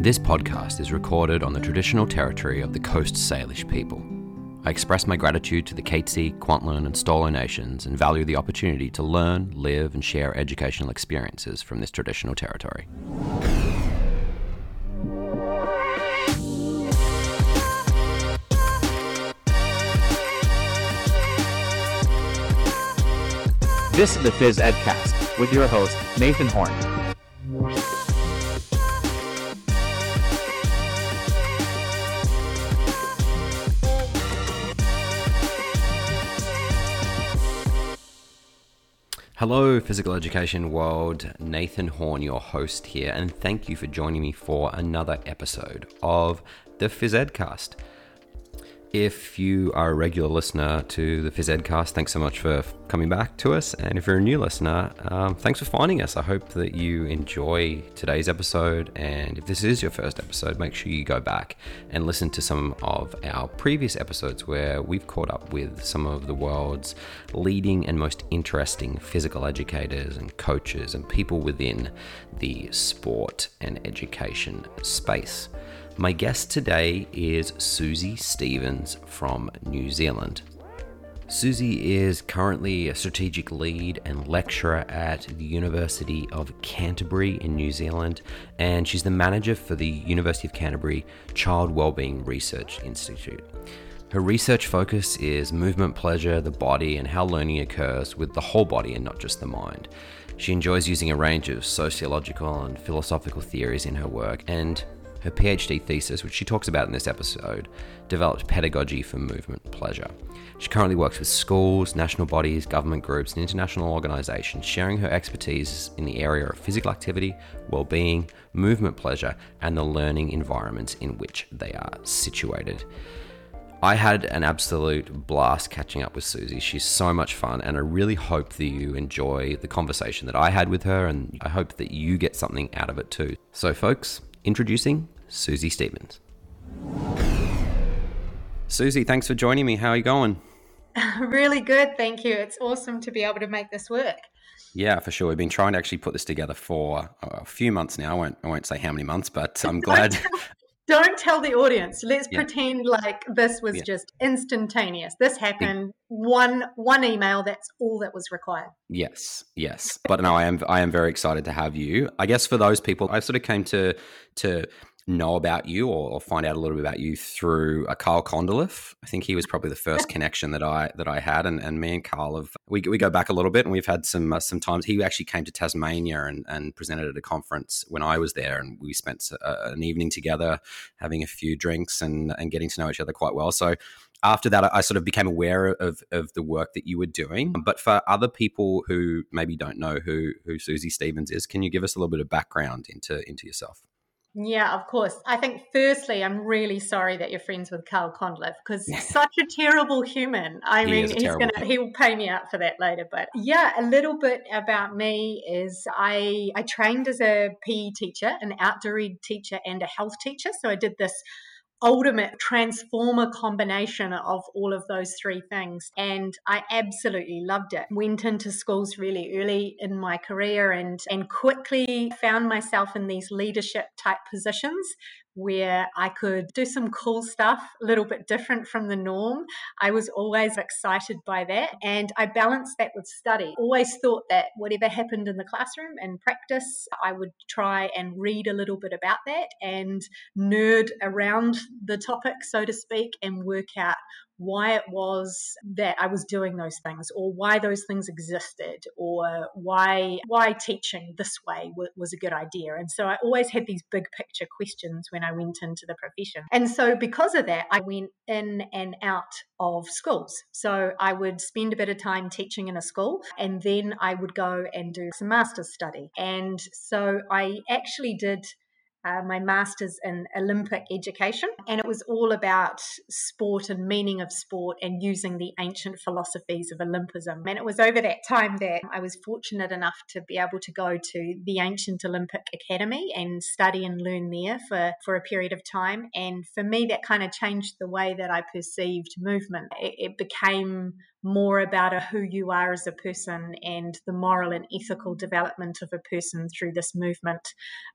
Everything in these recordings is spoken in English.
This podcast is recorded on the traditional territory of the Coast Salish people. I express my gratitude to the Katzie, Kwantlen, and Stolo nations and value the opportunity to learn, live, and share educational experiences from this traditional territory. This is the Phys Edcast with your host, Nathan Horn. Hello, physical education world. Nathan Horn, your host here, and thank you for joining me for another episode of the Phys Edcast. If you are a regular listener to the Phys Edcast, thanks so much for coming back to us. And if you're a new listener, um, thanks for finding us. I hope that you enjoy today's episode. And if this is your first episode, make sure you go back and listen to some of our previous episodes where we've caught up with some of the world's leading and most interesting physical educators and coaches and people within the sport and education space. My guest today is Susie Stevens from New Zealand. Susie is currently a strategic lead and lecturer at the University of Canterbury in New Zealand, and she's the manager for the University of Canterbury Child Wellbeing Research Institute. Her research focus is movement pleasure, the body, and how learning occurs with the whole body and not just the mind. She enjoys using a range of sociological and philosophical theories in her work, and her PhD thesis, which she talks about in this episode, developed pedagogy for movement pleasure. She currently works with schools, national bodies, government groups, and international organizations, sharing her expertise in the area of physical activity, well-being, movement pleasure, and the learning environments in which they are situated. I had an absolute blast catching up with Susie. She's so much fun, and I really hope that you enjoy the conversation that I had with her, and I hope that you get something out of it too. So, folks, introducing Susie Stevens. Susie, thanks for joining me. How are you going? really good, thank you. It's awesome to be able to make this work. Yeah, for sure. We've been trying to actually put this together for a few months now. I won't, I won't say how many months, but I'm glad. Don't tell the audience. Let's yeah. pretend like this was yeah. just instantaneous. This happened. One one email. That's all that was required. Yes, yes. But no, I am I am very excited to have you. I guess for those people, I sort of came to to know about you or, or, find out a little bit about you through a uh, Carl Condliffe. I think he was probably the first connection that I that I had, and, and me and Carl have we, we go back a little bit, and we've had some uh, some times. He actually came to Tasmania and, and presented at a conference when I was there, and we spent a, uh, an evening together, having a few drinks and and getting to know each other quite well. So after that, I sort of became aware of, of the work that you were doing. But for other people who maybe don't know who who Susie Stevens is, can you give us a little bit of background into into yourself? Yeah, of course. I think firstly, I'm really sorry that you're friends with Carl Condliffe because such a terrible human. I he mean, he's gonna he will pay me out for that later. But yeah, a little bit about me is I I trained as a PE teacher, an outdoor ed teacher, and a health teacher. So I did this ultimate transformer combination of all of those three things. And I absolutely loved it. Went into schools really early in my career and, and quickly found myself in these leadership type positions where I could do some cool stuff, a little bit different from the norm. I was always excited by that. And I balanced that with study. Always thought that whatever happened in the classroom and practice, I would try and read a little bit about that and nerd around the topic, so to speak, and work out why it was that I was doing those things or why those things existed or why why teaching this way w- was a good idea. And so I always had these big picture questions when I went into the profession. And so because of that I went in and out of schools. So I would spend a bit of time teaching in a school and then I would go and do some master's study. And so I actually did uh, my master's in Olympic education, and it was all about sport and meaning of sport and using the ancient philosophies of Olympism. And it was over that time that I was fortunate enough to be able to go to the Ancient Olympic Academy and study and learn there for, for a period of time. And for me, that kind of changed the way that I perceived movement. It, it became more about a, who you are as a person and the moral and ethical development of a person through this movement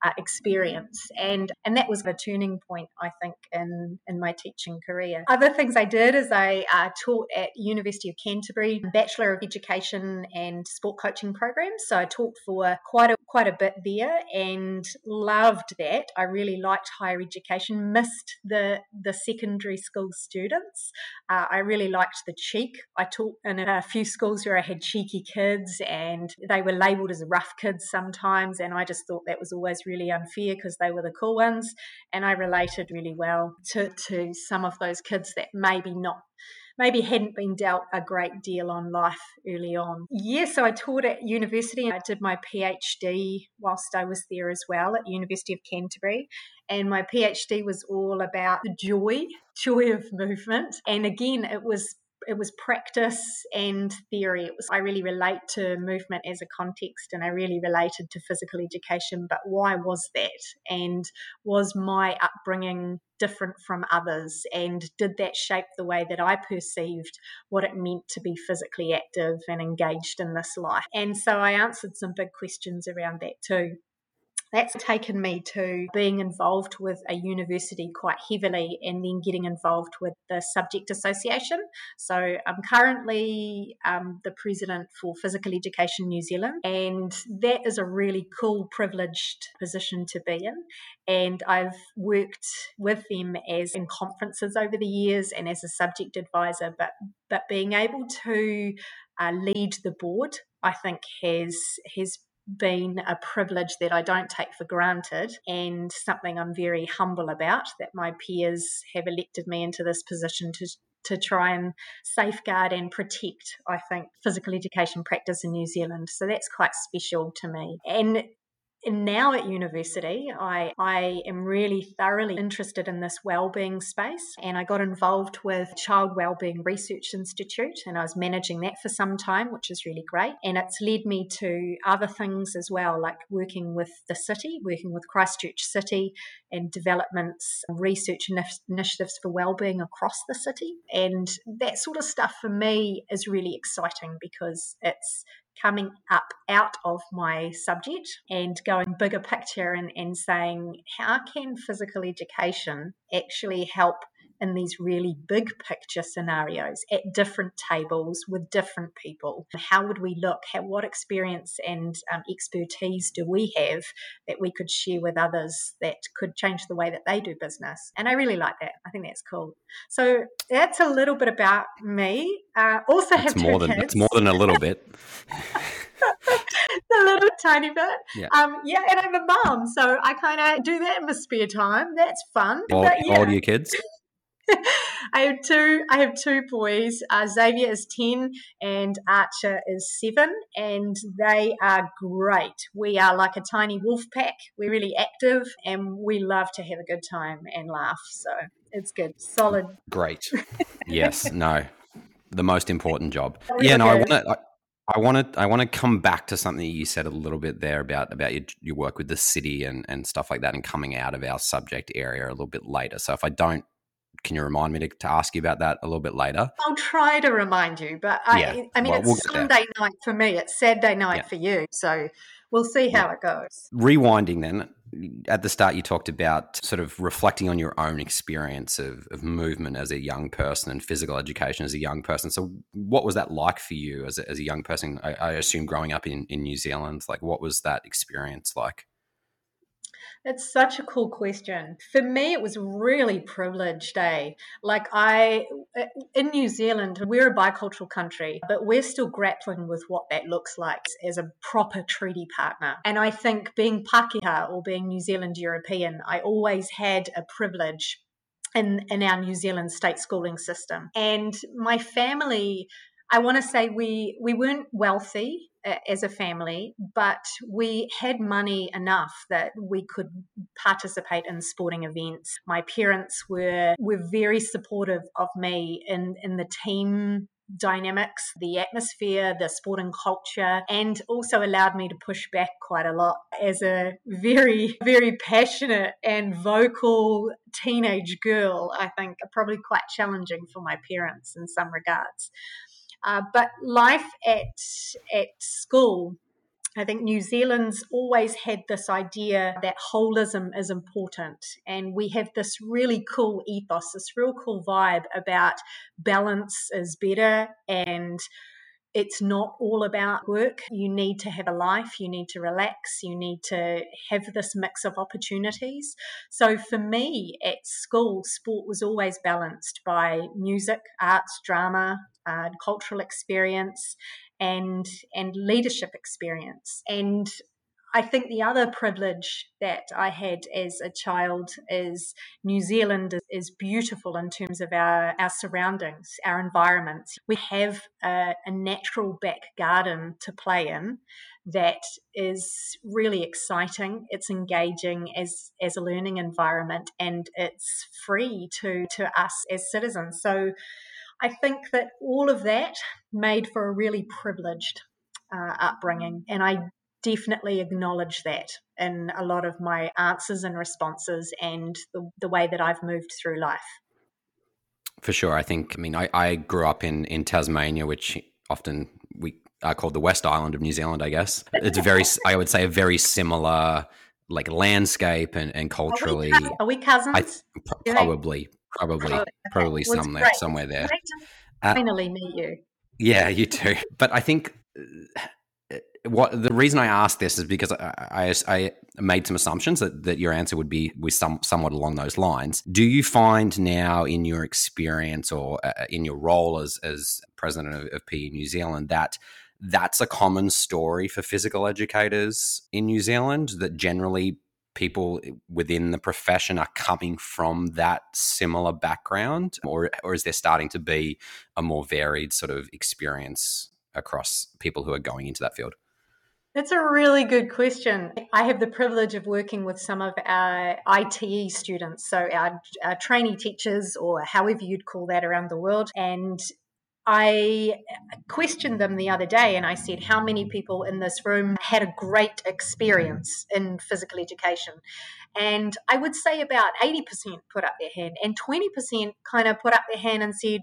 uh, experience. And and that was a turning point, I think, in in my teaching career. Other things I did is I uh, taught at University of Canterbury, Bachelor of Education and Sport Coaching programs. So I taught for quite a quite a bit there and loved that. I really liked higher education. Missed the the secondary school students. Uh, I really liked the cheek. I taught in a few schools where I had cheeky kids and they were labelled as rough kids sometimes, and I just thought that was always really unfair because they were the cool ones, and I related really well to to some of those kids that maybe not maybe hadn't been dealt a great deal on life early on. Yeah, so I taught at university. And I did my PhD whilst I was there as well at University of Canterbury. And my PhD was all about the joy, joy of movement. And again, it was it was practice and theory. It was I really relate to movement as a context and I really related to physical education, but why was that? And was my upbringing different from others? And did that shape the way that I perceived what it meant to be physically active and engaged in this life? And so I answered some big questions around that too. That's taken me to being involved with a university quite heavily and then getting involved with the Subject Association. So I'm currently um, the president for Physical Education New Zealand, and that is a really cool, privileged position to be in. And I've worked with them as in conferences over the years and as a subject advisor, but but being able to uh, lead the board, I think has has been a privilege that I don't take for granted and something I'm very humble about that my peers have elected me into this position to to try and safeguard and protect, I think, physical education practice in New Zealand. So that's quite special to me. And and now at university, I, I am really thoroughly interested in this wellbeing space. And I got involved with Child Wellbeing Research Institute, and I was managing that for some time, which is really great. And it's led me to other things as well, like working with the city, working with Christchurch City, and developments, research initiatives for wellbeing across the city. And that sort of stuff for me is really exciting because it's coming up out of my subject and going bigger picture and, and saying how can physical education actually help in these really big picture scenarios at different tables with different people. How would we look? How, what experience and um, expertise do we have that we could share with others that could change the way that they do business? And I really like that. I think that's cool. So that's a little bit about me. Uh, also have more than kids. it's more than a little bit. a little tiny bit. Yeah. Um, yeah, and I'm a mom, so I kind of do that in my spare time. That's fun. How, but, yeah. how old are your kids? I have two. I have two boys. Uh, Xavier is ten, and Archer is seven, and they are great. We are like a tiny wolf pack. We're really active, and we love to have a good time and laugh. So it's good, solid. Great. Yes. no. The most important job. yeah. No. I want to. I want to I want to come back to something you said a little bit there about about your, your work with the city and, and stuff like that and coming out of our subject area a little bit later. So if I don't can you remind me to, to ask you about that a little bit later? I'll try to remind you, but I, yeah. I mean, well, it's we'll Sunday night for me. It's Saturday night yeah. for you. So we'll see how yeah. it goes. Rewinding then, at the start, you talked about sort of reflecting on your own experience of, of movement as a young person and physical education as a young person. So, what was that like for you as a, as a young person? I, I assume growing up in, in New Zealand, like what was that experience like? It's such a cool question. For me, it was really privileged, eh? Like, I, in New Zealand, we're a bicultural country, but we're still grappling with what that looks like as a proper treaty partner. And I think being Pakeha or being New Zealand European, I always had a privilege in, in our New Zealand state schooling system. And my family, I want to say we, we weren't wealthy as a family, but we had money enough that we could participate in sporting events. My parents were were very supportive of me in in the team dynamics, the atmosphere, the sporting culture, and also allowed me to push back quite a lot as a very, very passionate and vocal teenage girl. I think probably quite challenging for my parents in some regards. Uh, but life at at school I think New Zealand's always had this idea that holism is important. And we have this really cool ethos, this real cool vibe about balance is better and it's not all about work. You need to have a life, you need to relax, you need to have this mix of opportunities. So for me at school, sport was always balanced by music, arts, drama, uh, cultural experience, and and leadership experience. And I think the other privilege that I had as a child is New Zealand is beautiful in terms of our, our surroundings, our environments. We have a, a natural back garden to play in that is really exciting. It's engaging as, as a learning environment and it's free to, to us as citizens. So I think that all of that made for a really privileged uh, upbringing. And I definitely acknowledge that in a lot of my answers and responses and the, the way that I've moved through life. For sure. I think, I mean, I, I grew up in, in Tasmania, which often we are called the West Island of New Zealand, I guess. It's a very, I would say, a very similar like landscape and, and culturally. Are we, are we cousins? I, probably, probably, okay. probably some there, somewhere there. Uh, finally meet you. Yeah, you too. But I think uh, what the reason I asked this is because I, I, I, made some assumptions that, that your answer would be with some somewhat along those lines. Do you find now in your experience or uh, in your role as as president of, of PE New Zealand that that's a common story for physical educators in New Zealand? That generally people within the profession are coming from that similar background? Or or is there starting to be a more varied sort of experience across people who are going into that field that's a really good question. I have the privilege of working with some of our ITE students, so our, our trainee teachers, or however you'd call that around the world. And I questioned them the other day and I said, How many people in this room had a great experience in physical education? And I would say about 80% put up their hand, and 20% kind of put up their hand and said,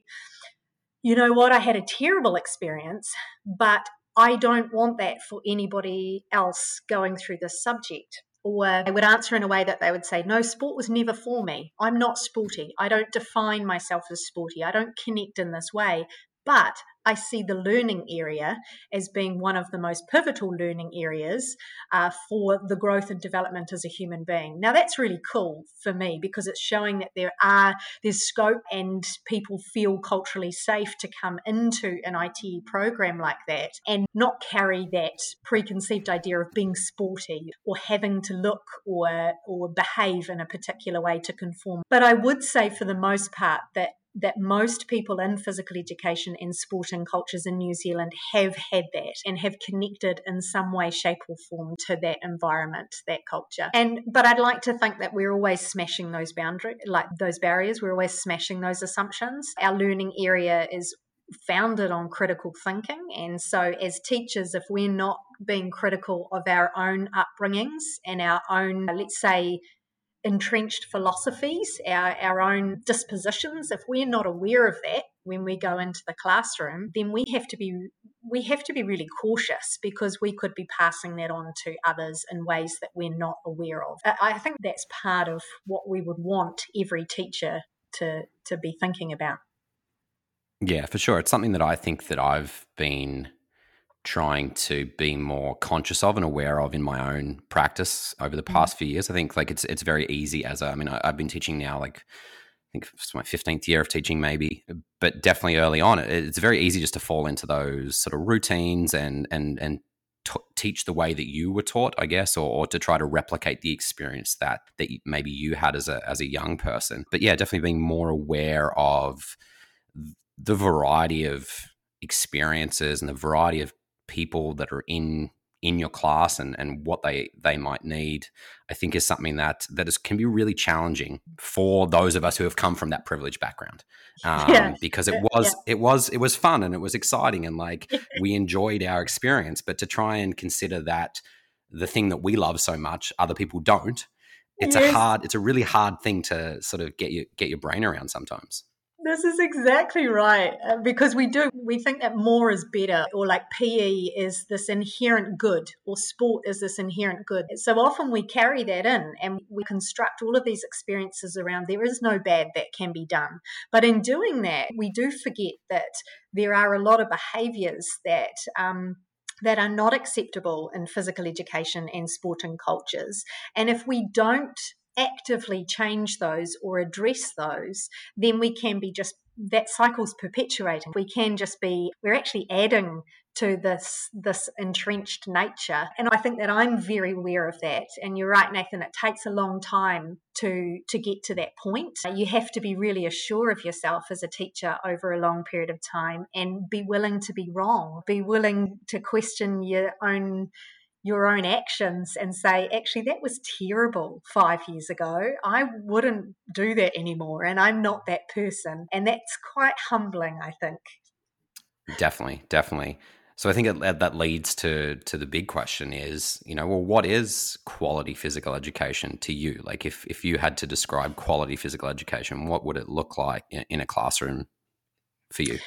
You know what? I had a terrible experience, but I don't want that for anybody else going through this subject or they would answer in a way that they would say, No, sport was never for me. I'm not sporty. I don't define myself as sporty. I don't connect in this way. But I see the learning area as being one of the most pivotal learning areas uh, for the growth and development as a human being. Now that's really cool for me because it's showing that there are there's scope and people feel culturally safe to come into an ITE program like that and not carry that preconceived idea of being sporty or having to look or or behave in a particular way to conform. But I would say for the most part that that most people in physical education and sporting cultures in New Zealand have had that and have connected in some way, shape, or form to that environment, that culture. And but I'd like to think that we're always smashing those boundaries, like those barriers. We're always smashing those assumptions. Our learning area is founded on critical thinking. And so, as teachers, if we're not being critical of our own upbringings and our own, let's say, entrenched philosophies, our, our own dispositions, if we're not aware of that when we go into the classroom, then we have to be we have to be really cautious because we could be passing that on to others in ways that we're not aware of. I think that's part of what we would want every teacher to to be thinking about. Yeah, for sure. It's something that I think that I've been trying to be more conscious of and aware of in my own practice over the mm. past few years. I think like it's it's very easy as a, I mean I, have been teaching now like I think it's my 15th year of teaching maybe, but definitely early on it, it's very easy just to fall into those sort of routines and and and t- teach the way that you were taught, I guess, or, or, to try to replicate the experience that that maybe you had as a as a young person. But yeah, definitely being more aware of the variety of experiences and the variety of people that are in in your class and, and what they they might need i think is something that that is can be really challenging for those of us who have come from that privileged background um, yeah. because it was yeah. it was it was fun and it was exciting and like we enjoyed our experience but to try and consider that the thing that we love so much other people don't it's a hard it's a really hard thing to sort of get you get your brain around sometimes This is exactly right. Uh, because we do, we think that more is better, or like PE is this inherent good, or sport is this inherent good. So often we carry that in and we construct all of these experiences around there is no bad that can be done. But in doing that, we do forget that there are a lot of behaviors that, um, that are not acceptable in physical education and sporting cultures. And if we don't actively change those or address those, then we can be just that cycle's perpetuating. We can just be we're actually adding to this this entrenched nature. And I think that I'm very aware of that. And you're right, Nathan, it takes a long time to to get to that point. You have to be really assured of yourself as a teacher over a long period of time and be willing to be wrong, be willing to question your own your own actions and say, actually, that was terrible five years ago. I wouldn't do that anymore. And I'm not that person. And that's quite humbling, I think. Definitely, definitely. So I think it, that leads to to the big question is, you know, well, what is quality physical education to you? Like, if if you had to describe quality physical education, what would it look like in, in a classroom for you?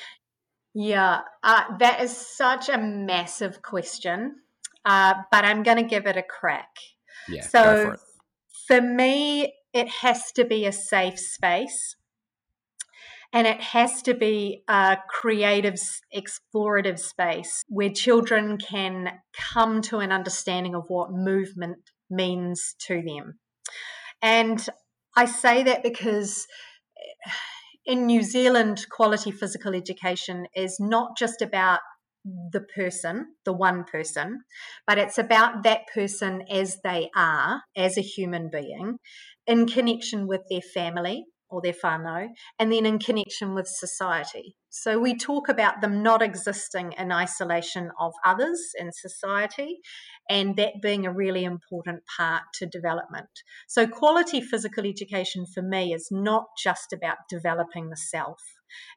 Yeah, uh, that is such a massive question uh, but I'm going to give it a crack. Yeah. So for me, it has to be a safe space. And it has to be a creative, explorative space where children can come to an understanding of what movement means to them. And I say that because in New Zealand, quality physical education is not just about the person, the one person, but it's about that person as they are, as a human being, in connection with their family or their whānau, and then in connection with society. So we talk about them not existing in isolation of others in society, and that being a really important part to development. So quality physical education for me is not just about developing the self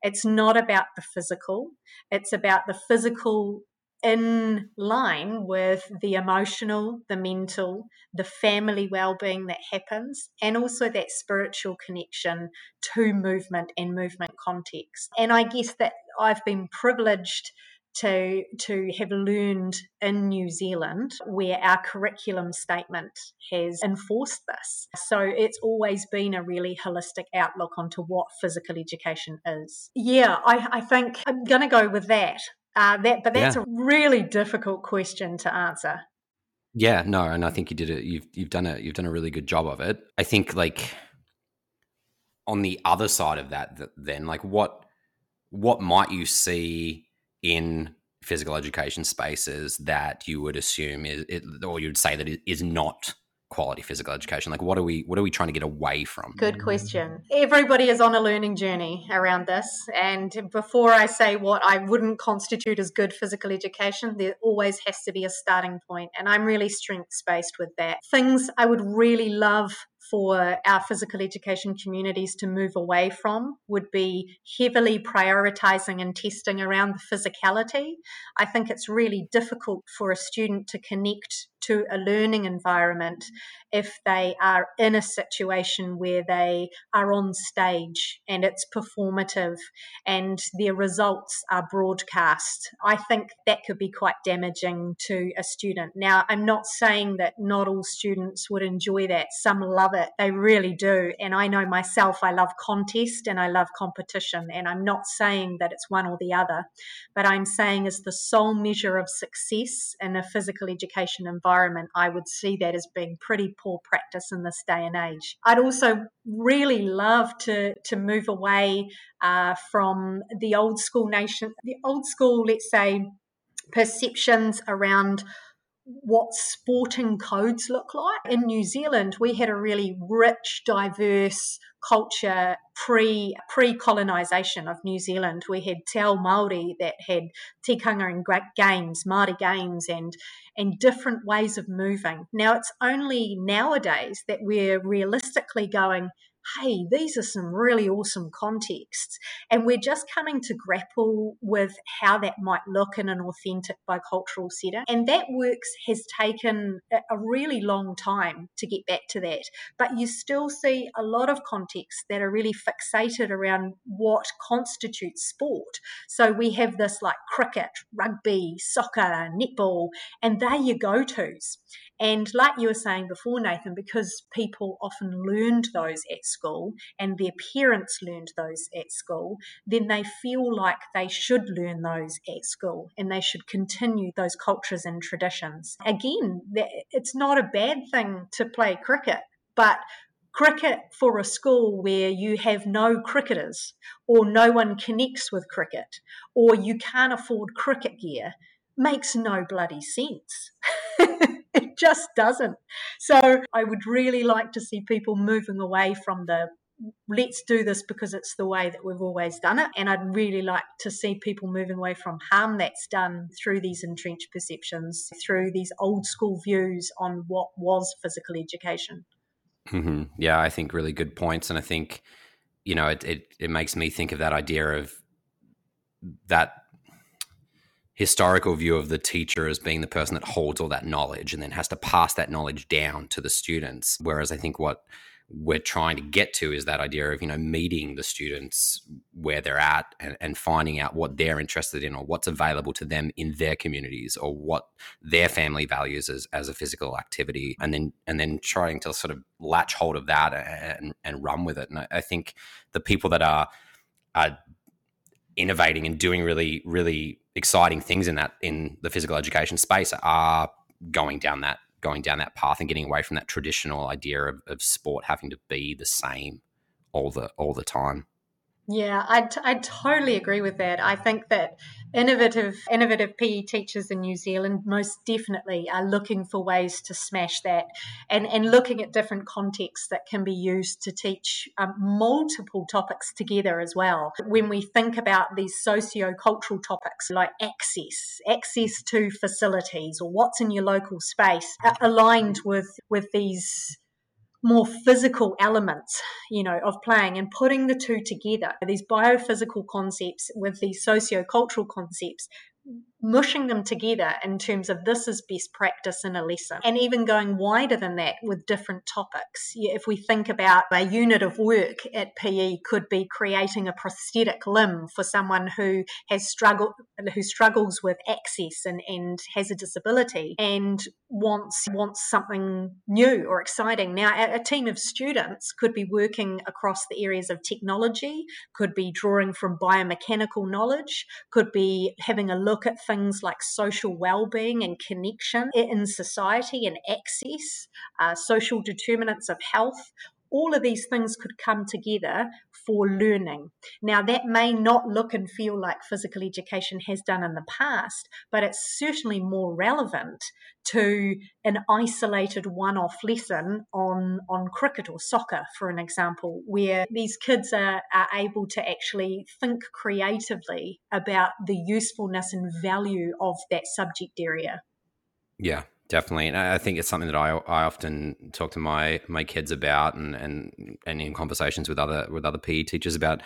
it's not about the physical, it's about the physical in line with the emotional, the mental, the family well-being that happens and also that spiritual connection to movement and movement context. And I guess that I've been privileged to to have learned in New Zealand where our curriculum statement has enforced this. So it's always been a really holistic outlook onto what physical education is. Yeah, I, I think I'm going to go with that. Uh, that, but that's yeah. a really difficult question to answer. Yeah, no, and I think you did it. You've you've done a you've done a really good job of it. I think like on the other side of that, then like what what might you see in physical education spaces that you would assume is it, or you'd say that it is not quality physical education? Like what are we what are we trying to get away from? Good question. Everybody is on a learning journey around this and before i say what i wouldn't constitute as good physical education there always has to be a starting point and i'm really strengths based with that. Things i would really love for our physical education communities to move away from would be heavily prioritizing and testing around the physicality. I think it's really difficult for a student to connect to a learning environment if they are in a situation where they are on stage and it's performative and their results are broadcast. I think that could be quite damaging to a student. Now, I'm not saying that not all students would enjoy that. Some love it, they really do. And I know myself, I love contest and I love competition. And I'm not saying that it's one or the other, but I'm saying as the sole measure of success in a physical education environment, I would see that as being pretty poor practice in this day and age. I'd also really love to to move away uh, from the old school nation, the old school, let's say, perceptions around what sporting codes look like. In New Zealand, we had a really rich, diverse culture pre pre colonization of New Zealand. We had Te Ao Māori that had tikanga and games, Māori games, and and different ways of moving. Now it's only nowadays that we're realistically going hey, these are some really awesome contexts. And we're just coming to grapple with how that might look in an authentic bicultural setting. And that works has taken a really long time to get back to that. But you still see a lot of contexts that are really fixated around what constitutes sport. So we have this like cricket, rugby, soccer, netball, and they're your go tos. And like you were saying before, Nathan, because people often learned those at school and their parents learned those at school, then they feel like they should learn those at school and they should continue those cultures and traditions. Again, it's not a bad thing to play cricket, but cricket for a school where you have no cricketers or no one connects with cricket or you can't afford cricket gear makes no bloody sense. it just doesn't. So I would really like to see people moving away from the let's do this because it's the way that we've always done it. And I'd really like to see people moving away from harm that's done through these entrenched perceptions, through these old school views on what was physical education. Mm-hmm. Yeah, I think really good points. And I think, you know, it, it, it makes me think of that idea of that historical view of the teacher as being the person that holds all that knowledge and then has to pass that knowledge down to the students. Whereas I think what we're trying to get to is that idea of you know meeting the students where they're at and, and finding out what they're interested in or what's available to them in their communities or what their family values as, as a physical activity and then and then trying to sort of latch hold of that and, and run with it and I, I think the people that are are innovating and doing really really exciting things in that in the physical education space are going down that going down that path and getting away from that traditional idea of, of sport having to be the same all the all the time. Yeah, I, I totally agree with that. I think that innovative innovative PE teachers in New Zealand most definitely are looking for ways to smash that and, and looking at different contexts that can be used to teach um, multiple topics together as well. When we think about these socio-cultural topics like access, access to facilities or what's in your local space, aligned with with these more physical elements, you know, of playing and putting the two together, these biophysical concepts with these socio-cultural concepts mushing them together in terms of this is best practice in a lesson and even going wider than that with different topics. If we think about a unit of work at PE could be creating a prosthetic limb for someone who has struggled who struggles with access and, and has a disability and wants wants something new or exciting. Now a, a team of students could be working across the areas of technology could be drawing from biomechanical knowledge could be having a look at things like social well-being and connection in society and access, uh, social determinants of health, all of these things could come together for learning. Now, that may not look and feel like physical education has done in the past, but it's certainly more relevant to an isolated one off lesson on, on cricket or soccer, for an example, where these kids are, are able to actually think creatively about the usefulness and value of that subject area. Yeah, Definitely, and I think it's something that I, I often talk to my my kids about, and and and in conversations with other with other PE teachers about.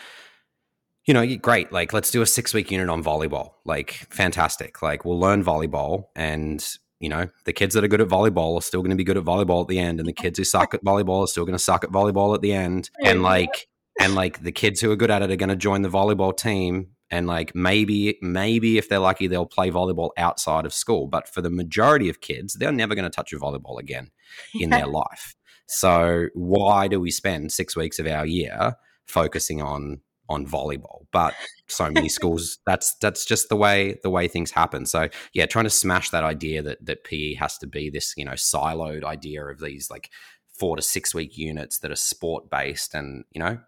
You know, great. Like, let's do a six week unit on volleyball. Like, fantastic. Like, we'll learn volleyball, and you know, the kids that are good at volleyball are still going to be good at volleyball at the end, and the kids who suck at volleyball are still going to suck at volleyball at the end. And like, and like the kids who are good at it are going to join the volleyball team and like maybe maybe if they're lucky they'll play volleyball outside of school but for the majority of kids they're never going to touch a volleyball again in their life. So why do we spend six weeks of our year focusing on on volleyball? But so many schools that's that's just the way the way things happen. So yeah trying to smash that idea that that pe has to be this you know siloed idea of these like four to six week units that are sport based and you know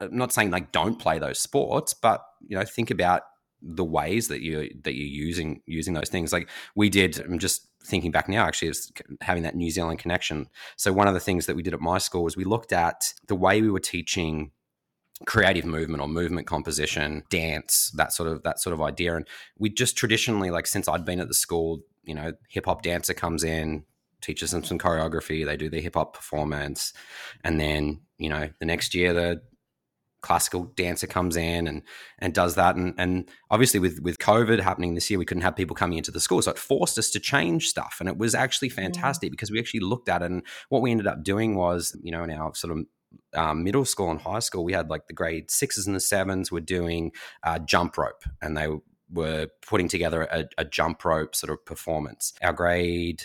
I'm not saying like don't play those sports, but you know, think about the ways that you that you're using using those things. Like we did. I'm just thinking back now. Actually, is having that New Zealand connection. So one of the things that we did at my school was we looked at the way we were teaching creative movement or movement composition dance that sort of that sort of idea and we just traditionally like since i'd been at the school you know hip hop dancer comes in teaches them some choreography. They do their hip hop performance, and then you know the next year the classical dancer comes in and and does that. And and obviously with with covid happening this year we couldn't have people coming into the school. So it forced us to change stuff and it was actually fantastic yeah. because we actually looked at it and what we ended up doing was you know in our sort of um, middle school and high school we had like the grade sixes and the sevens were doing uh, jump rope and they were putting together a, a jump rope sort of performance. Our grade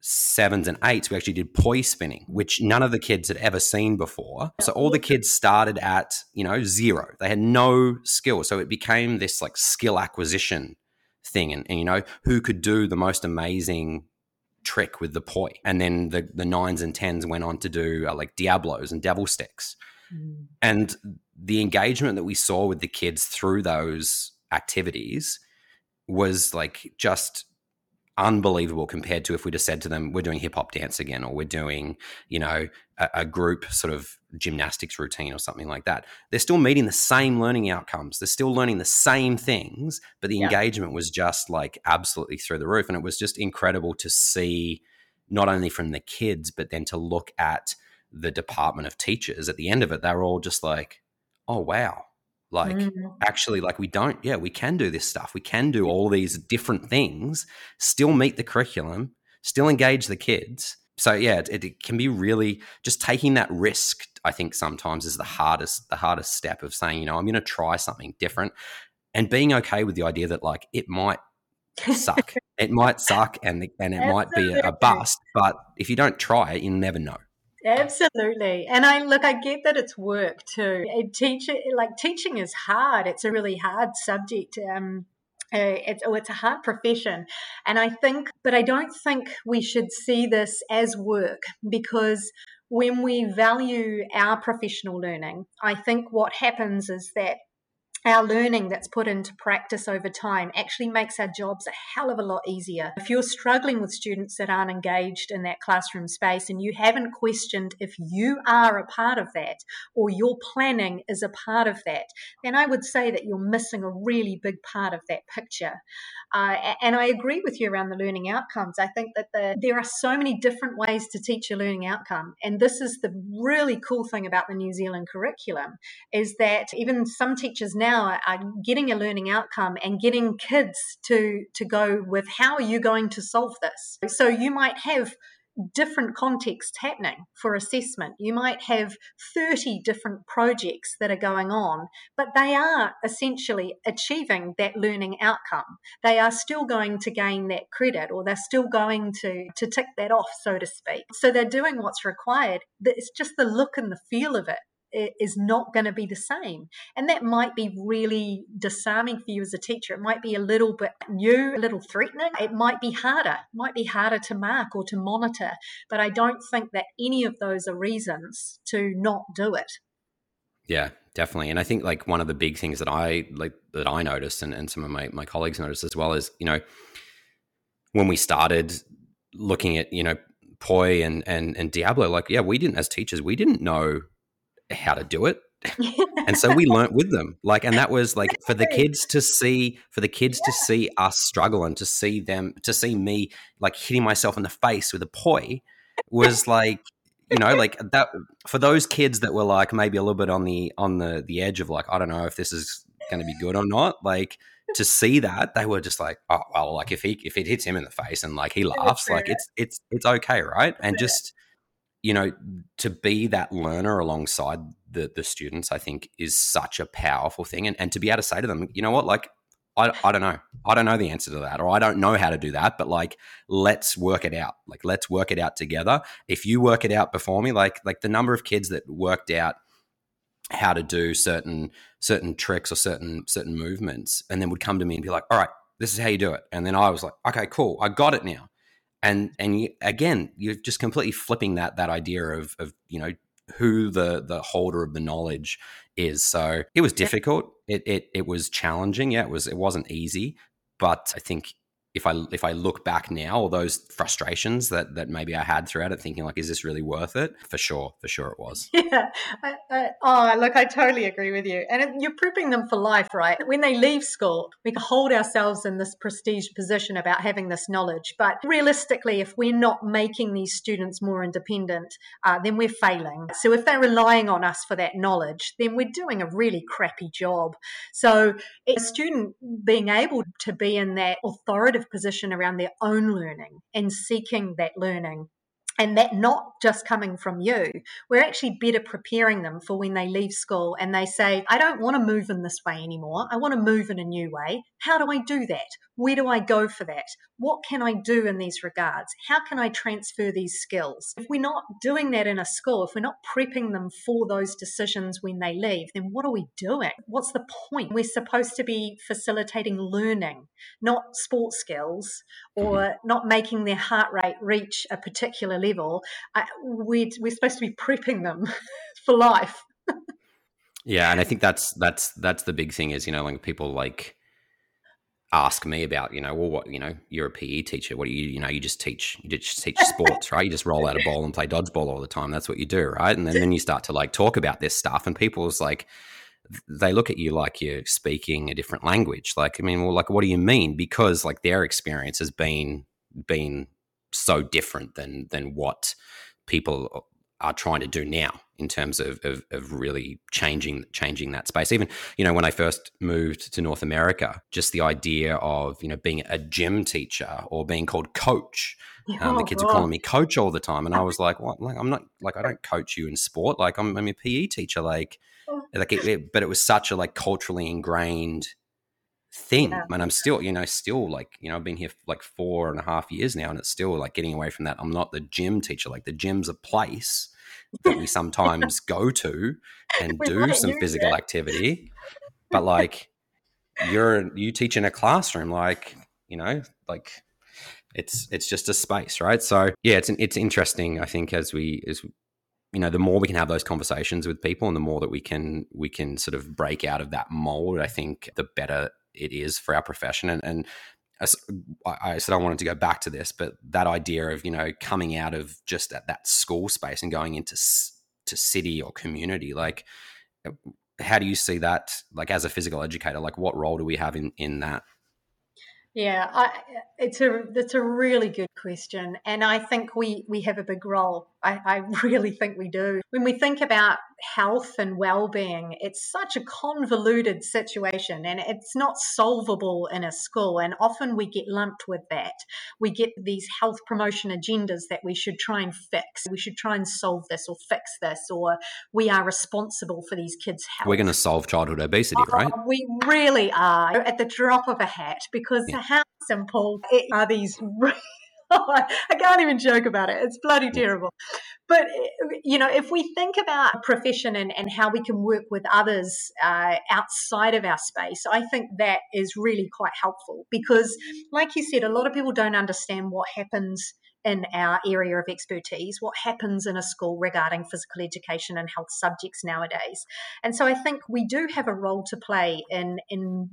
sevens and eights, we actually did poi spinning, which none of the kids had ever seen before. So all the kids started at, you know, zero. They had no skill. So it became this like skill acquisition thing. And, and you know, who could do the most amazing trick with the poi? And then the, the nines and tens went on to do uh, like Diablos and devil sticks. Mm. And the engagement that we saw with the kids through those activities was like just unbelievable compared to if we just said to them, we're doing hip hop dance again, or we're doing, you know, a, a, group sort of gymnastics routine or something like that. They're still meeting the same learning outcomes. They're still learning the same things, but the yeah. engagement was just like absolutely through the roof. And it was just incredible to see not only from the kids, but then to look at the department of teachers at the end of it. They were all just like, oh, wow like mm. actually like we don't yeah we can do this stuff. We can do all these different things still meet the curriculum still engage the kids. So yeah it, it, can be really just taking that risk i think sometimes is the hardest the hardest step of saying you know i'm going to try something different and being okay with the idea that like it might suck. It might suck and and it might be a, a bust but if you don't try it you never know Absolutely. And I look, I get that it's work too. Teacher, like teaching is hard. It's a really hard subject. Um, uh, it's, oh, it's a hard profession. And I think, but I don't think we should see this as work because when we value our professional learning, I think what happens is that our learning that's put into practice over time actually makes our jobs a hell of a lot easier. If you're struggling with students that aren't engaged in that classroom space and you haven't questioned if you are a part of that or your planning is a part of that, then I would say that you're missing a really big part of that picture. Uh, and I agree with you around the learning outcomes. I think that the, there are so many different ways to teach a learning outcome. And this is the really cool thing about the New Zealand curriculum is that even some teachers now are getting a learning outcome and getting kids to, to go with how are you going to solve this? So you might have different contexts happening for assessment. You might have 30 different projects that are going on, but they are essentially achieving that learning outcome. They are still going to gain that credit or they're still going to, to tick that off, so to speak. So they're doing what's required. It's just the look and the feel of it is not going to be the same. And that might be really disarming for you as a teacher. It might be a little bit new, a little threatening. It might be harder, it might be harder to mark or to monitor. But I don't think that any of those are reasons to not do it. Yeah, definitely. And I think like one of the big things that I like that I noticed and, and some of my, my colleagues noticed as well is, you know, when we started looking at, you know, Poi and, and and Diablo, like, yeah, we didn't as teachers, we didn't know how to do it. and so we learnt with them like and that was like for the kids to see for the kids yeah. to see us struggle and to see them to see me like hitting myself in the face with a poi was like you know like that for those kids that were like maybe a little bit on the on the the edge of like i don't know if this is going to be good or not like to see that they were just like oh well like if he if it hits him in the face and like he laughs like it's it's it's okay right and just you know, to be that learner alongside the the students, I think is such a powerful thing. And and to be able to say to them, you know what, like I, I don't know. I don't know the answer to that, or I don't know how to do that, but like, let's work it out. Like, let's work it out together. If you work it out before me, like, like the number of kids that worked out how to do certain certain tricks or certain certain movements, and then would come to me and be like, "All right, this is how you do it," and then I was like, "Okay, cool, I got it now." And and you, again you're just completely flipping that that idea of of you know who the the holder of the knowledge is. So it was difficult. It it, it was challenging. Yeah it was it wasn't easy but i think if I if I look back now, all those frustrations that that maybe I had throughout it, thinking like, is this really worth it? For sure, for sure, it was. Yeah. I, I, oh, look, I totally agree with you. And you're prepping them for life, right? When they leave school, we hold ourselves in this prestige position about having this knowledge. But realistically, if we're not making these students more independent, uh, then we're failing. So if they're relying on us for that knowledge, then we're doing a really crappy job. So a student being able to be in that authoritative position around their own learning and seeking that learning and that not just coming from you, we're actually better preparing them for when they leave school and they say, I don't want to move in this way anymore. I want to move in a new way. How do I do that? Where do I go for that? What can I do in these regards? How can I transfer these skills? If we're not doing that in a school, if we're not prepping them for those decisions when they leave, then what are we doing? What's the point? We're supposed to be facilitating learning, not sports skills or mm-hmm. not making their heart rate reach a particular level. we're, we're supposed to be prepping them for life. yeah, and I think that's that's that's the big thing is you know like people like ask me about, you know, well, what, you know, you're a PE teacher. What do you, you know, you just teach, you just teach sports, right? You just roll out a ball and play dodgeball all the time. That's what you do, right? And then, then you start to like talk about this stuff, and people's like, they look at you like you're speaking a different language. Like, I mean, well, like, what do you mean? Because like their experience has been been so different than than what people are trying to do now in terms of, of, of, really changing changing that space. Even you know when I first moved to North America, just the idea of you know being a gym teacher or being called coach. Um, the kids are calling me coach all the time, and I was like, "What? Like, I'm not like I don't coach you in sport. Like I'm, I'm a PE teacher. Like, oh. like it, it, but it was such a like culturally ingrained thing yeah. and i'm still you know still like you know i've been here like four and a half years now and it's still like getting away from that i'm not the gym teacher like the gym's a place that we sometimes go to and do some physical it. activity but like you're you teach in a classroom like you know like it's it's just a space right so yeah it's it's interesting i think as we as you know the more we can have those conversations with people and the more that we can we can sort of break out of that mold i think the better it is for our profession. And, and I said I wanted to go back to this, but that idea of you know coming out of just at that school space and going into to city or community, like uh, how do you see that? Like as a physical educator, like what role do we have in in that? Yeah, I, it's a that's a really good question, and I think we we have a big role. I, I really think we do. When we think about health and well-being, it's such a convoluted situation, and it's not solvable in a school. And often we get lumped with that. We get these health promotion agendas that we should try and fix. We should try and solve this or fix this, or we are responsible for these kids' health. We're going to solve childhood obesity, oh, right? We really are at the drop of a hat because yeah. how simple are these I can't even joke about it. It's bloody terrible. But, you know, if we think about profession and, and how we can work with others uh, outside of our space, I think that is really quite helpful because, like you said, a lot of people don't understand what happens in our area of expertise, what happens in a school regarding physical education and health subjects nowadays. And so I think we do have a role to play in in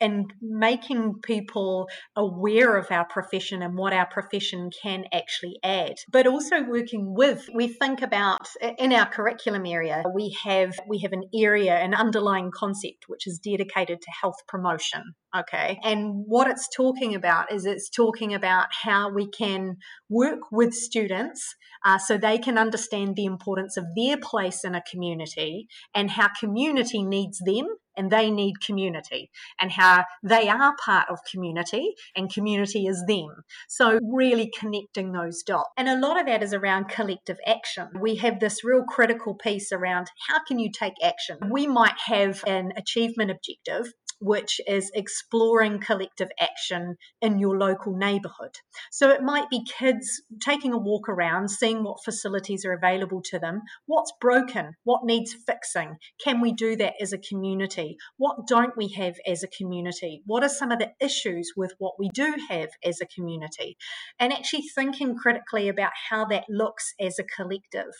and making people aware of our profession and what our profession can actually add. But also working with we think about in our curriculum area we have we have an area an underlying concept which is dedicated to health promotion okay? And what it's talking about is it's talking about how we can work with students uh, so they can understand the importance of their place in a community and how community needs them and they need community and how they are part of community and community is them. So, really connecting those dots. And a lot of that is around collective action. We have this real critical piece around how can you take action? We might have an achievement objective which is exploring collective action in your local neighbourhood. So it might be kids taking a walk around, seeing what facilities are available to them, what's broken, what needs fixing, can we do that as a community, what don't we have as a community, what are some of the issues with what we do have as a community, and actually thinking critically about how that looks as a collective.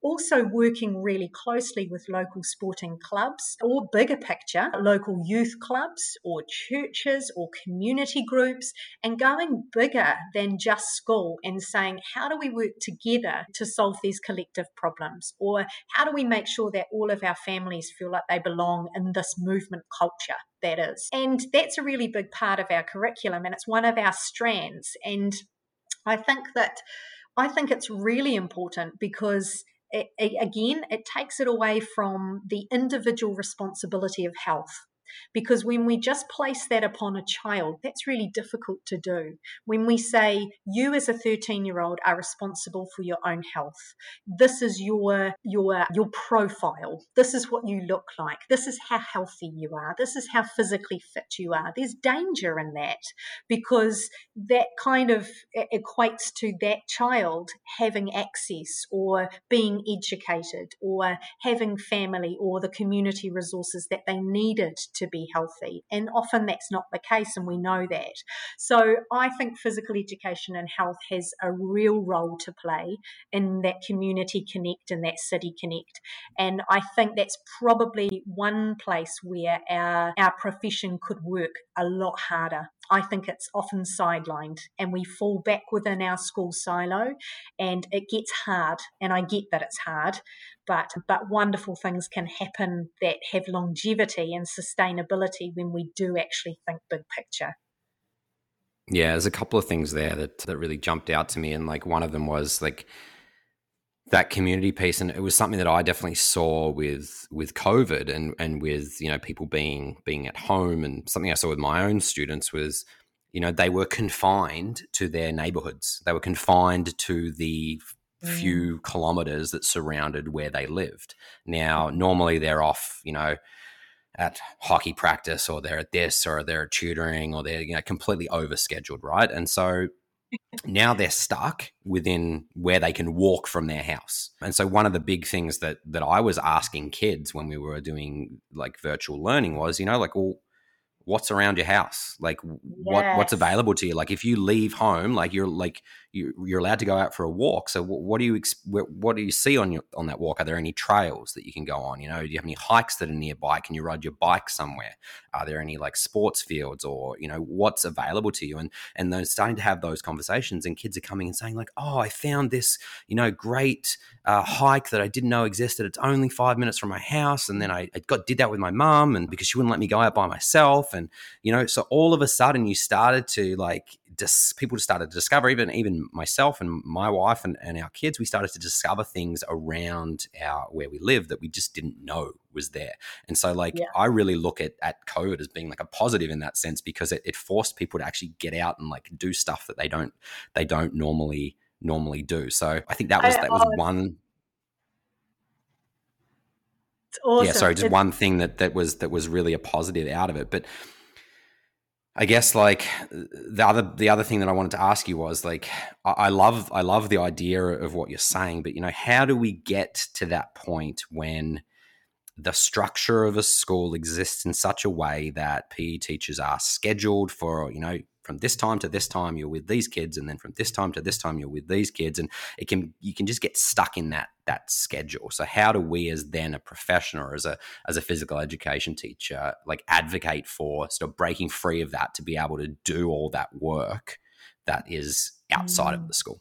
Also, working really closely with local sporting clubs or bigger picture, local youth clubs or churches or community groups and going bigger than just school and saying, how do we work together to solve these collective problems? Or how do we make sure that all of our families feel like they belong in this movement culture? That is. And that's a really big part of our curriculum, and it's one of our strands. And I think that I think it's really important because it, again, it takes it away from the individual responsibility of health. Because when we just place that upon a child, that's really difficult to do. When we say, you as a 13 year old are responsible for your own health, this is your, your, your profile, this is what you look like, this is how healthy you are, this is how physically fit you are. There's danger in that because that kind of equates to that child having access or being educated or having family or the community resources that they needed to be healthy. And often that's not the case, and we know that. So I think physical education and health has a real role to play in that community connect and that city connect. And I think that's probably one place where our, our profession could work a lot harder. I think it's often sidelined and we fall back within our school silo and it gets hard. And I get that it's hard, but but wonderful things can happen that have longevity and sustainability when we do actually think big picture. Yeah, there's a couple of things there that that really jumped out to me, and like one of them was like that community piece, and it was something that I definitely saw with with COVID and and with you know people being being at home, and something I saw with my own students was you know they were confined to their neighborhoods, they were confined to the few mm. kilometers that surrounded where they lived. Now, normally they're off, you know, at hockey practice or they're at this or they're at tutoring or they're, you know, completely overscheduled, right? And so now they're stuck within where they can walk from their house. And so one of the big things that that I was asking kids when we were doing like virtual learning was, you know, like, well, what's around your house like yes. what what's available to you like if you leave home like you're like you're allowed to go out for a walk. So what do you what do you see on your on that walk? Are there any trails that you can go on? You know do you have any hikes that are nearby? Can you ride your bike somewhere? Are there any like sports fields or you know what's available to you? And and they're starting to have those conversations and kids are coming and saying like oh i found this you know great uh, hike that i didn't know existed. It's only five minutes from my house. And then i, I got did that with my mom and because she wouldn't let me go out by myself. And you know so all of a sudden you started to like dis- people just started to discover even even myself and my wife and, and our kids we started to discover things around our where we live that we just didn't know was there and so like yeah. i really look at at covid as being like a positive in that sense because it, it forced people to actually get out and like do stuff that they don't they don't normally normally do so i think that was I, that was oh, one Awesome. Yeah, sorry, just it's- one thing that that was that was really a positive out of it. But I guess like the other the other thing that I wanted to ask you was like I, love I love the idea of what you're saying, but you know how do we get to that point when the structure of a school exists in such a way that PE teachers are scheduled for you know from this time to this time you're with these kids and then from this time to this time you're with these kids. And it can you can just get stuck in that that schedule. So how do we as then a professional or as a as a physical education teacher like advocate for sort of breaking free of that to be able to do all that work that is outside mm. of the school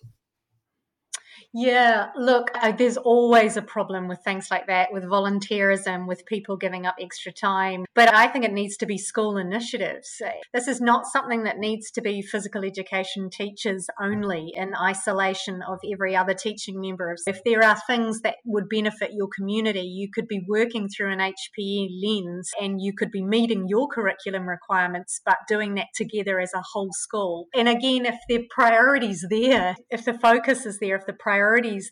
yeah, look, there's always a problem with things like that, with volunteerism, with people giving up extra time. But I think it needs to be school initiatives. This is not something that needs to be physical education teachers only in isolation of every other teaching member. If there are things that would benefit your community, you could be working through an HPE lens and you could be meeting your curriculum requirements, but doing that together as a whole school. And again, if the priorities there, if the focus is there, if the priority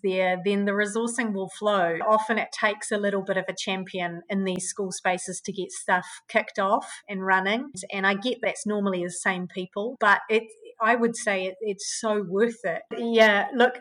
there, then the resourcing will flow. Often it takes a little bit of a champion in these school spaces to get stuff kicked off and running. And I get that's normally the same people, but it, I would say it, it's so worth it. Yeah, look,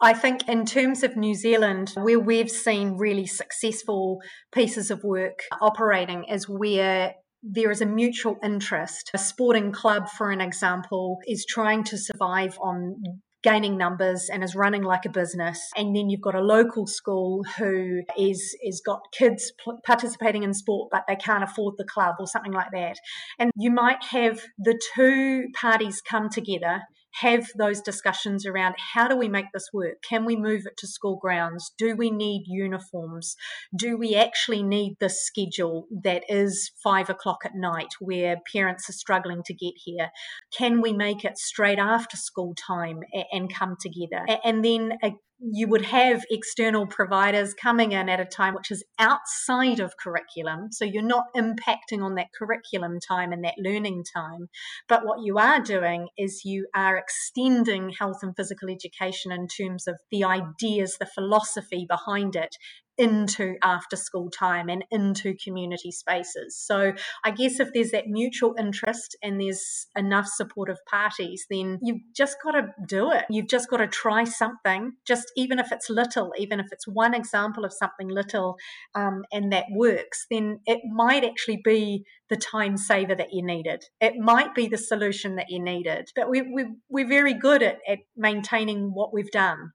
I think in terms of New Zealand, where we've seen really successful pieces of work operating is where there is a mutual interest. A sporting club, for an example, is trying to survive on gaining numbers and is running like a business. And then you've got a local school who is is got kids participating in sport, but they can't afford the club or something like that. And you might have the two parties come together have those discussions around how do we make this work? Can we move it to school grounds? Do we need uniforms? Do we actually need this schedule that is five o'clock at night where parents are struggling to get here? Can we make it straight after school time and come together? And then uh, you would have external providers coming in at a time which is outside of curriculum. So you're not impacting on that curriculum time and that learning time. But what you are doing is you are extending health and physical education in terms of the ideas, the philosophy behind it, into after school time and into community spaces. So I guess if there's that mutual interest and there's enough supportive parties, then you've just got to do it. You've just got to try something, just even if it's little, even if it's one example of something little um, and that works, then it might actually be the time saver that you needed. It might be the solution that you needed. But we, we, we're very good at, at maintaining what we've done.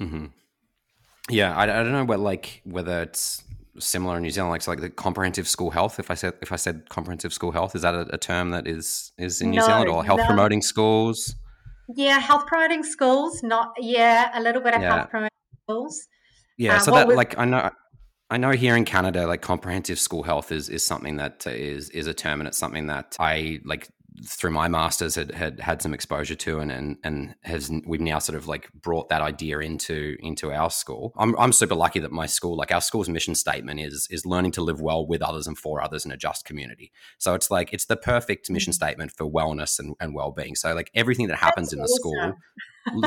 Mm-hmm. Yeah, I, I don't know what like whether it's similar in New Zealand, like so like the comprehensive school health. If I said if I said comprehensive school health, is that a, a term that is is in New no, Zealand or health no. promoting schools? Yeah, health promoting schools. Not yeah, a little bit of yeah. health promoting schools. Yeah, uh, so that like I know I know here in Canada, like comprehensive school health is is something that is is a term, and it's something that I like through my masters had, had had some exposure to and, and and has we've now sort of like brought that idea into into our school. I'm I'm super lucky that my school like our school's mission statement is is learning to live well with others and for others in a just community. So it's like it's the perfect mission mm-hmm. statement for wellness and, and well-being. So like everything that happens That's in the awesome. school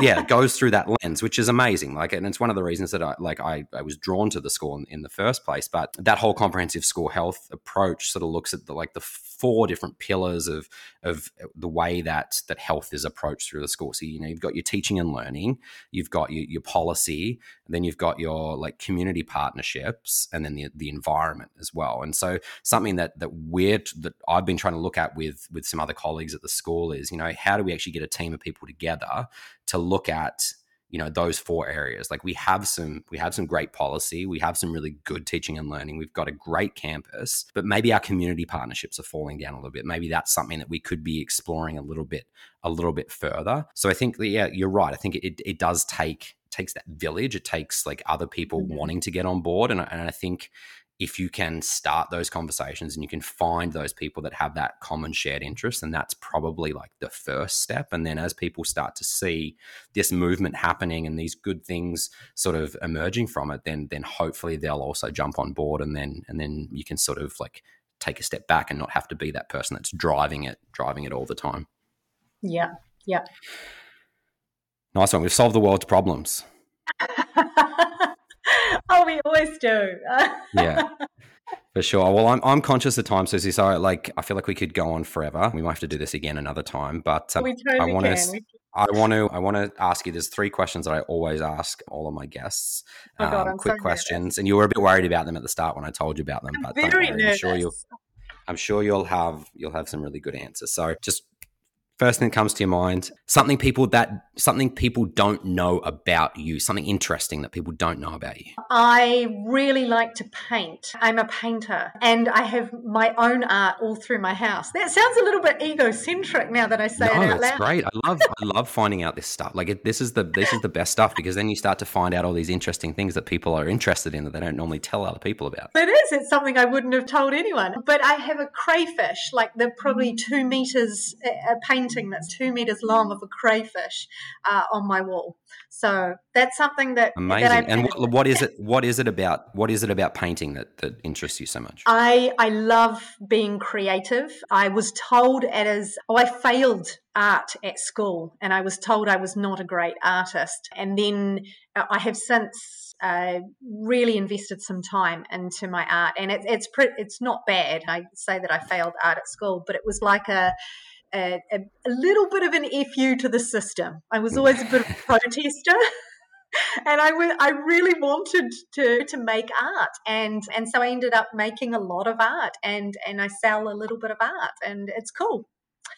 yeah, goes through that lens, which is amazing. Like, and it's one of the reasons that I like I, I was drawn to the school in, in, the first place. But that whole comprehensive school health approach sort of looks at the like the four different pillars of of the way that that health is approached through the school. So you know you've got your teaching and learning, you've got your, your policy, then you've got your like community partnerships, and then the the environment as well. And so something that that we're that I've been trying to look at with with some other colleagues at the school is you know how do we actually get a team of people together to look at you know those four areas. Like we have some we have some great policy. We have some really good teaching and learning. We've got a great campus but maybe our community partnerships are falling down a little bit. Maybe that's something that we could be exploring a little bit a little bit further. So i think yeah you're right. I think it, it does take takes that village. It takes like other people mm-hmm. wanting to get on board. And, and i think if you can start those conversations and you can find those people that have that common shared interest, and that's probably like the first step. And then as people start to see this movement happening and these good things sort of emerging from it, then then hopefully they'll also jump on board, and then and then you can sort of like take a step back and not have to be that person that's driving it, driving it all the time. Yeah, yeah. Nice one. We've solved the world's problems. oh, we always do. yeah. For sure. Well, I'm, I'm conscious of time, Susie. So, like, I feel like we could go on forever. We might have to do this again another time. But um, I want to. I want to. I want to ask you. There's three questions that I always ask all of my guests. Oh God, um, quick so questions, nervous. and you were a bit worried about them at the start when I told you about them. I'm but very worry, nervous. I'm sure you'll. I'm sure you'll have you'll have some really good answers. So just first thing that comes to your mind something people that something people don't know about you something interesting that people don't know about you. I really like to paint. I'm a painter and i have my own art all through my house. That sounds a little bit egocentric now that i say no, it out it's loud. great. I love i love finding out this stuff. Like it, this is the this is the best stuff because then you start to find out all these interesting things that people are interested in that they don't normally tell other people about. It is. It's something i wouldn't have told anyone. But i have a crayfish like the probably mm. two meters a paint painting that's two meters long of a crayfish uh, on my wall. So that's something that amazing. That and what, what is it? What is it about? What is it about painting that that interests you so much? I I love being creative. I was told it is. oh I failed art at school, and I was told I was not a great artist. And then uh, I have since uh, really invested some time into my art, and it, it's pre- it's not bad. I say that I failed art at school, but it was like a a, a, little bit of an fu to the system. I was always a bit of a protester. and I, w- I really wanted to, to make art and and so I ended up making a lot of art and and I sell a little bit of art and it's cool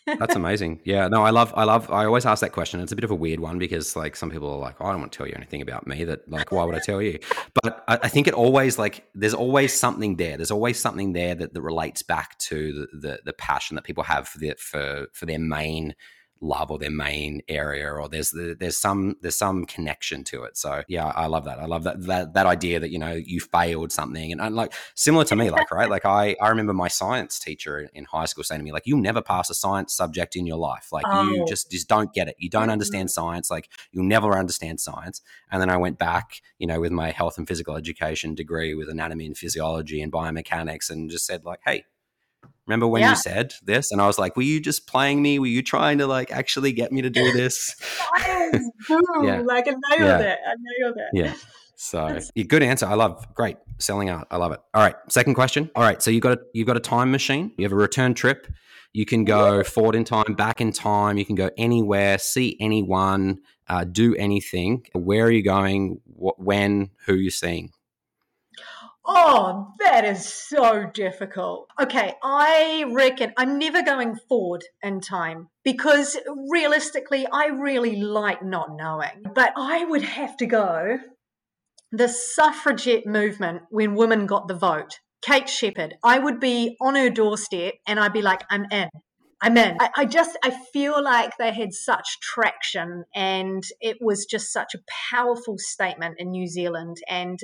That's amazing. Yeah, no, I love, I love, I always ask that question. It's a bit of a weird one because like some people are like, oh, I don't want to tell you anything about me. That like, why would I tell you? But I, I, think it always like, there's always something there. There's always something there that, that relates back to the, the, the passion that people have for the, for for their main love or their main area or there's there's some there's some connection to it. So yeah i love that. I love that that, that idea that you know you failed something. And, and like similar to me like right like i i remember my science teacher in high school saying to me like you'll never pass a science subject in your life. Like oh. you just just don't get it. You don't mm-hmm. understand science. Like you'll never understand science. And then i went back you know with my health and physical education degree with anatomy and physiology and biomechanics and just said like hey Remember when yeah. you said this? And I was like, were you just playing me? Were you trying to like actually get me to do this? Boom. yeah. Like I nailed yeah. it. I nailed it. Yeah. So yeah, good answer. I love great selling art. I love it. All right. Second question. All right. So you got a you've got a time machine. You have a return trip. You can go forward in time, back in time. You can go anywhere, see anyone, uh, do anything. Where are you going? What, when? Who are you seeing? Oh, that is so difficult. Okay, I reckon I'm never going forward in time because realistically, I really like not knowing. But I would have to go the suffragette movement when women got the vote. Kate Sheppard, I would be on her doorstep and I'd be like, I'm in. I'm in. I, I, just I feel like they had such traction and it was just such a powerful statement in New Zealand and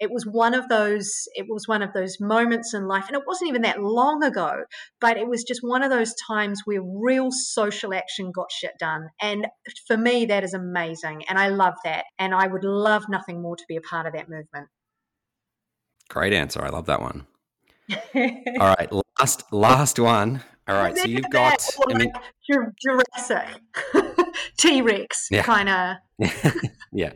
it was one of those it was one of those moments in life and it wasn't even that long ago but it was just one of those times where real social action got shit done and for me that is amazing and I love that and I would love nothing more to be a part of that movement. Great answer. I love that one. All right, last last one. All right, so you've got I mean, Jurassic T Rex yeah. kind of. yeah,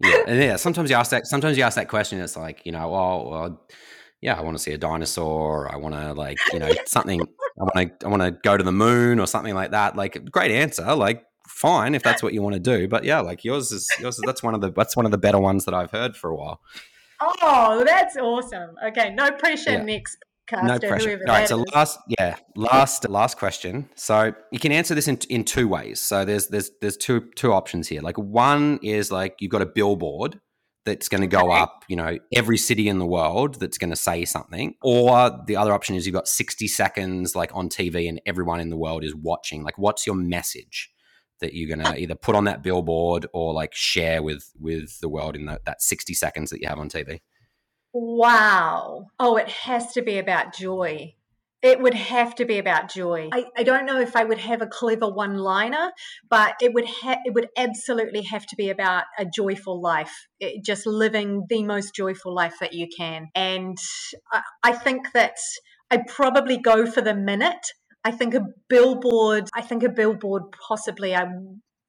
yeah, and yeah. Sometimes you ask that. Sometimes you ask that question. It's like you know, oh, well, yeah, I want to see a dinosaur. I want to like you know something. I want to I want to go to the moon or something like that. Like great answer. Like fine if that's what you want to do. But yeah, like yours is yours. Is, that's one of the that's one of the better ones that I've heard for a while. Oh, that's awesome. Okay, no pressure. Yeah. Next no pressure. All right. So last, yeah, last, last question. So you can answer this in in two ways. So there's there's there's two two options here. Like one is like you've got a billboard that's going to go okay. up, you know, every city in the world that's going to say something. Or the other option is you've got 60 seconds like on TV and everyone in the world is watching. Like, what's your message that you're going to uh, either put on that billboard or like share with with the world in the, that 60 seconds that you have on TV? Wow. Oh, it has to be about joy. It would have to be about joy. I, I don't know if I would have a clever one liner, but it would ha- it would absolutely have to be about a joyful life, it, just living the most joyful life that you can. And I, I think that I'd probably go for the minute. I think a billboard. I think a billboard possibly. I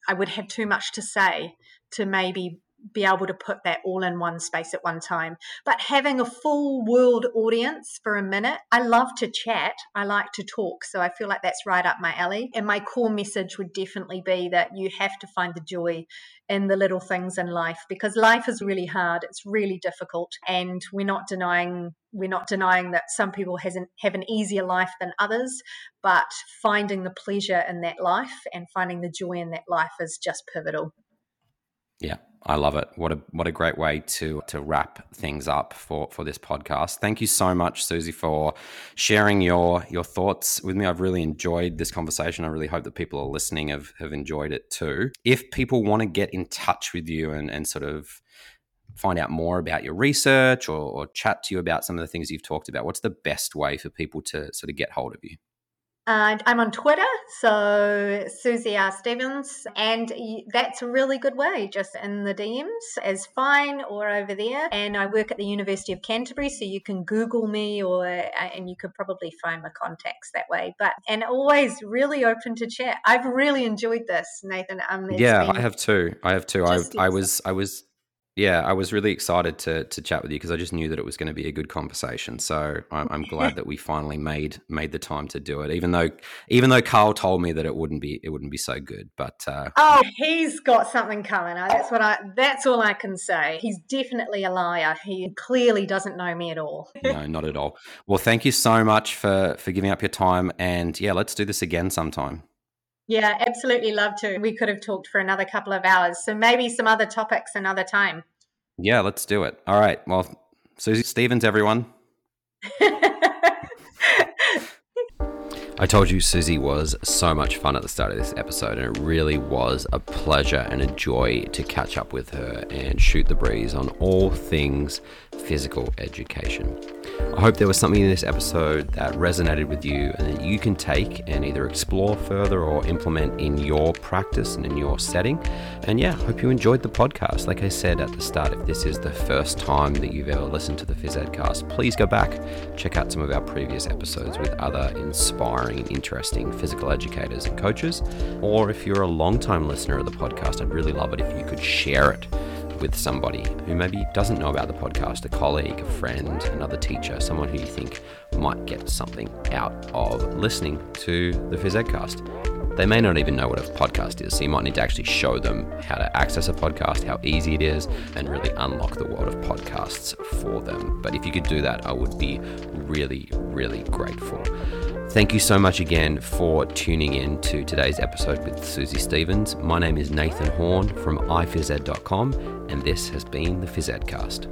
I would have too much to say to maybe be able to put that all in one space at one time. But having a full world audience for a minute, I love to chat. I like to talk. So I feel like that's right up my alley. And my core message would definitely be that you have to find the joy in the little things in life because life is really hard. It's really difficult. And we're not denying we're not denying that some people hasn't have an easier life than others, but finding the pleasure in that life and finding the joy in that life is just pivotal. Yeah, I love it. What a what a great way to to wrap things up for for this podcast. Thank you so much, Susie, for sharing your your thoughts with me. I've really enjoyed this conversation. I really hope that people are listening have have enjoyed it too. If people want to get in touch with you and and sort of find out more about your research or, or chat to you about some of the things you've talked about, what's the best way for people to sort of get hold of you? And I'm on Twitter, so Susie R. Stevens, and that's a really good way. Just in the DMs is fine, or over there. And I work at the University of Canterbury, so you can Google me, or uh, and you could probably find my contacts that way. But and always really open to chat. I've really enjoyed this, Nathan. Um, yeah, I have too. I have too. I I was I was Yeah, I was really excited to to chat with you because I just knew that it was going to be a good conversation. So I'm, I'm glad that we finally made made the time to do it, even though even though Carl told me that it wouldn't be it wouldn't be so good. But uh, oh, he's got something coming. That's what I. That's all I can say. He's definitely a liar. He clearly doesn't know me at all. no, not at all. Well, thank you so much for for giving up your time, and yeah, let's do this again sometime. Yeah, absolutely love to. We could have talked for another couple of hours. So maybe some other topics another time. Yeah, let's do it. All right. Well, Susie Stevens, everyone. I told you Susie was so much fun at the start of this episode, and it really was a pleasure and a joy to catch up with her and shoot the breeze on all things physical education. I hope there was something in this episode that resonated with you and that you can take and either explore further or implement in your practice and in your setting. And yeah, hope you enjoyed the podcast. Like I said at the start, if this is the first time that you've ever listened to the Phys Edcast, please go back, check out some of our previous episodes with other inspiring and interesting physical educators and coaches. Or if you're a long-time listener of the podcast, I'd really love it if you could share it with somebody who maybe doesn't know about the podcast, a colleague, a friend, another teacher, someone who you think might get something out of listening to the Phys. They may not even know what a podcast is, so you might need to actually show them how to access a podcast, how easy it is, and really unlock the world of podcasts for them. But if you could do that, I would be really, really grateful. Thank you so much again for tuning in to today's episode with Susie Stevens. My name is Nathan Horne from iphysed.com, and this has been the Phys Edcast.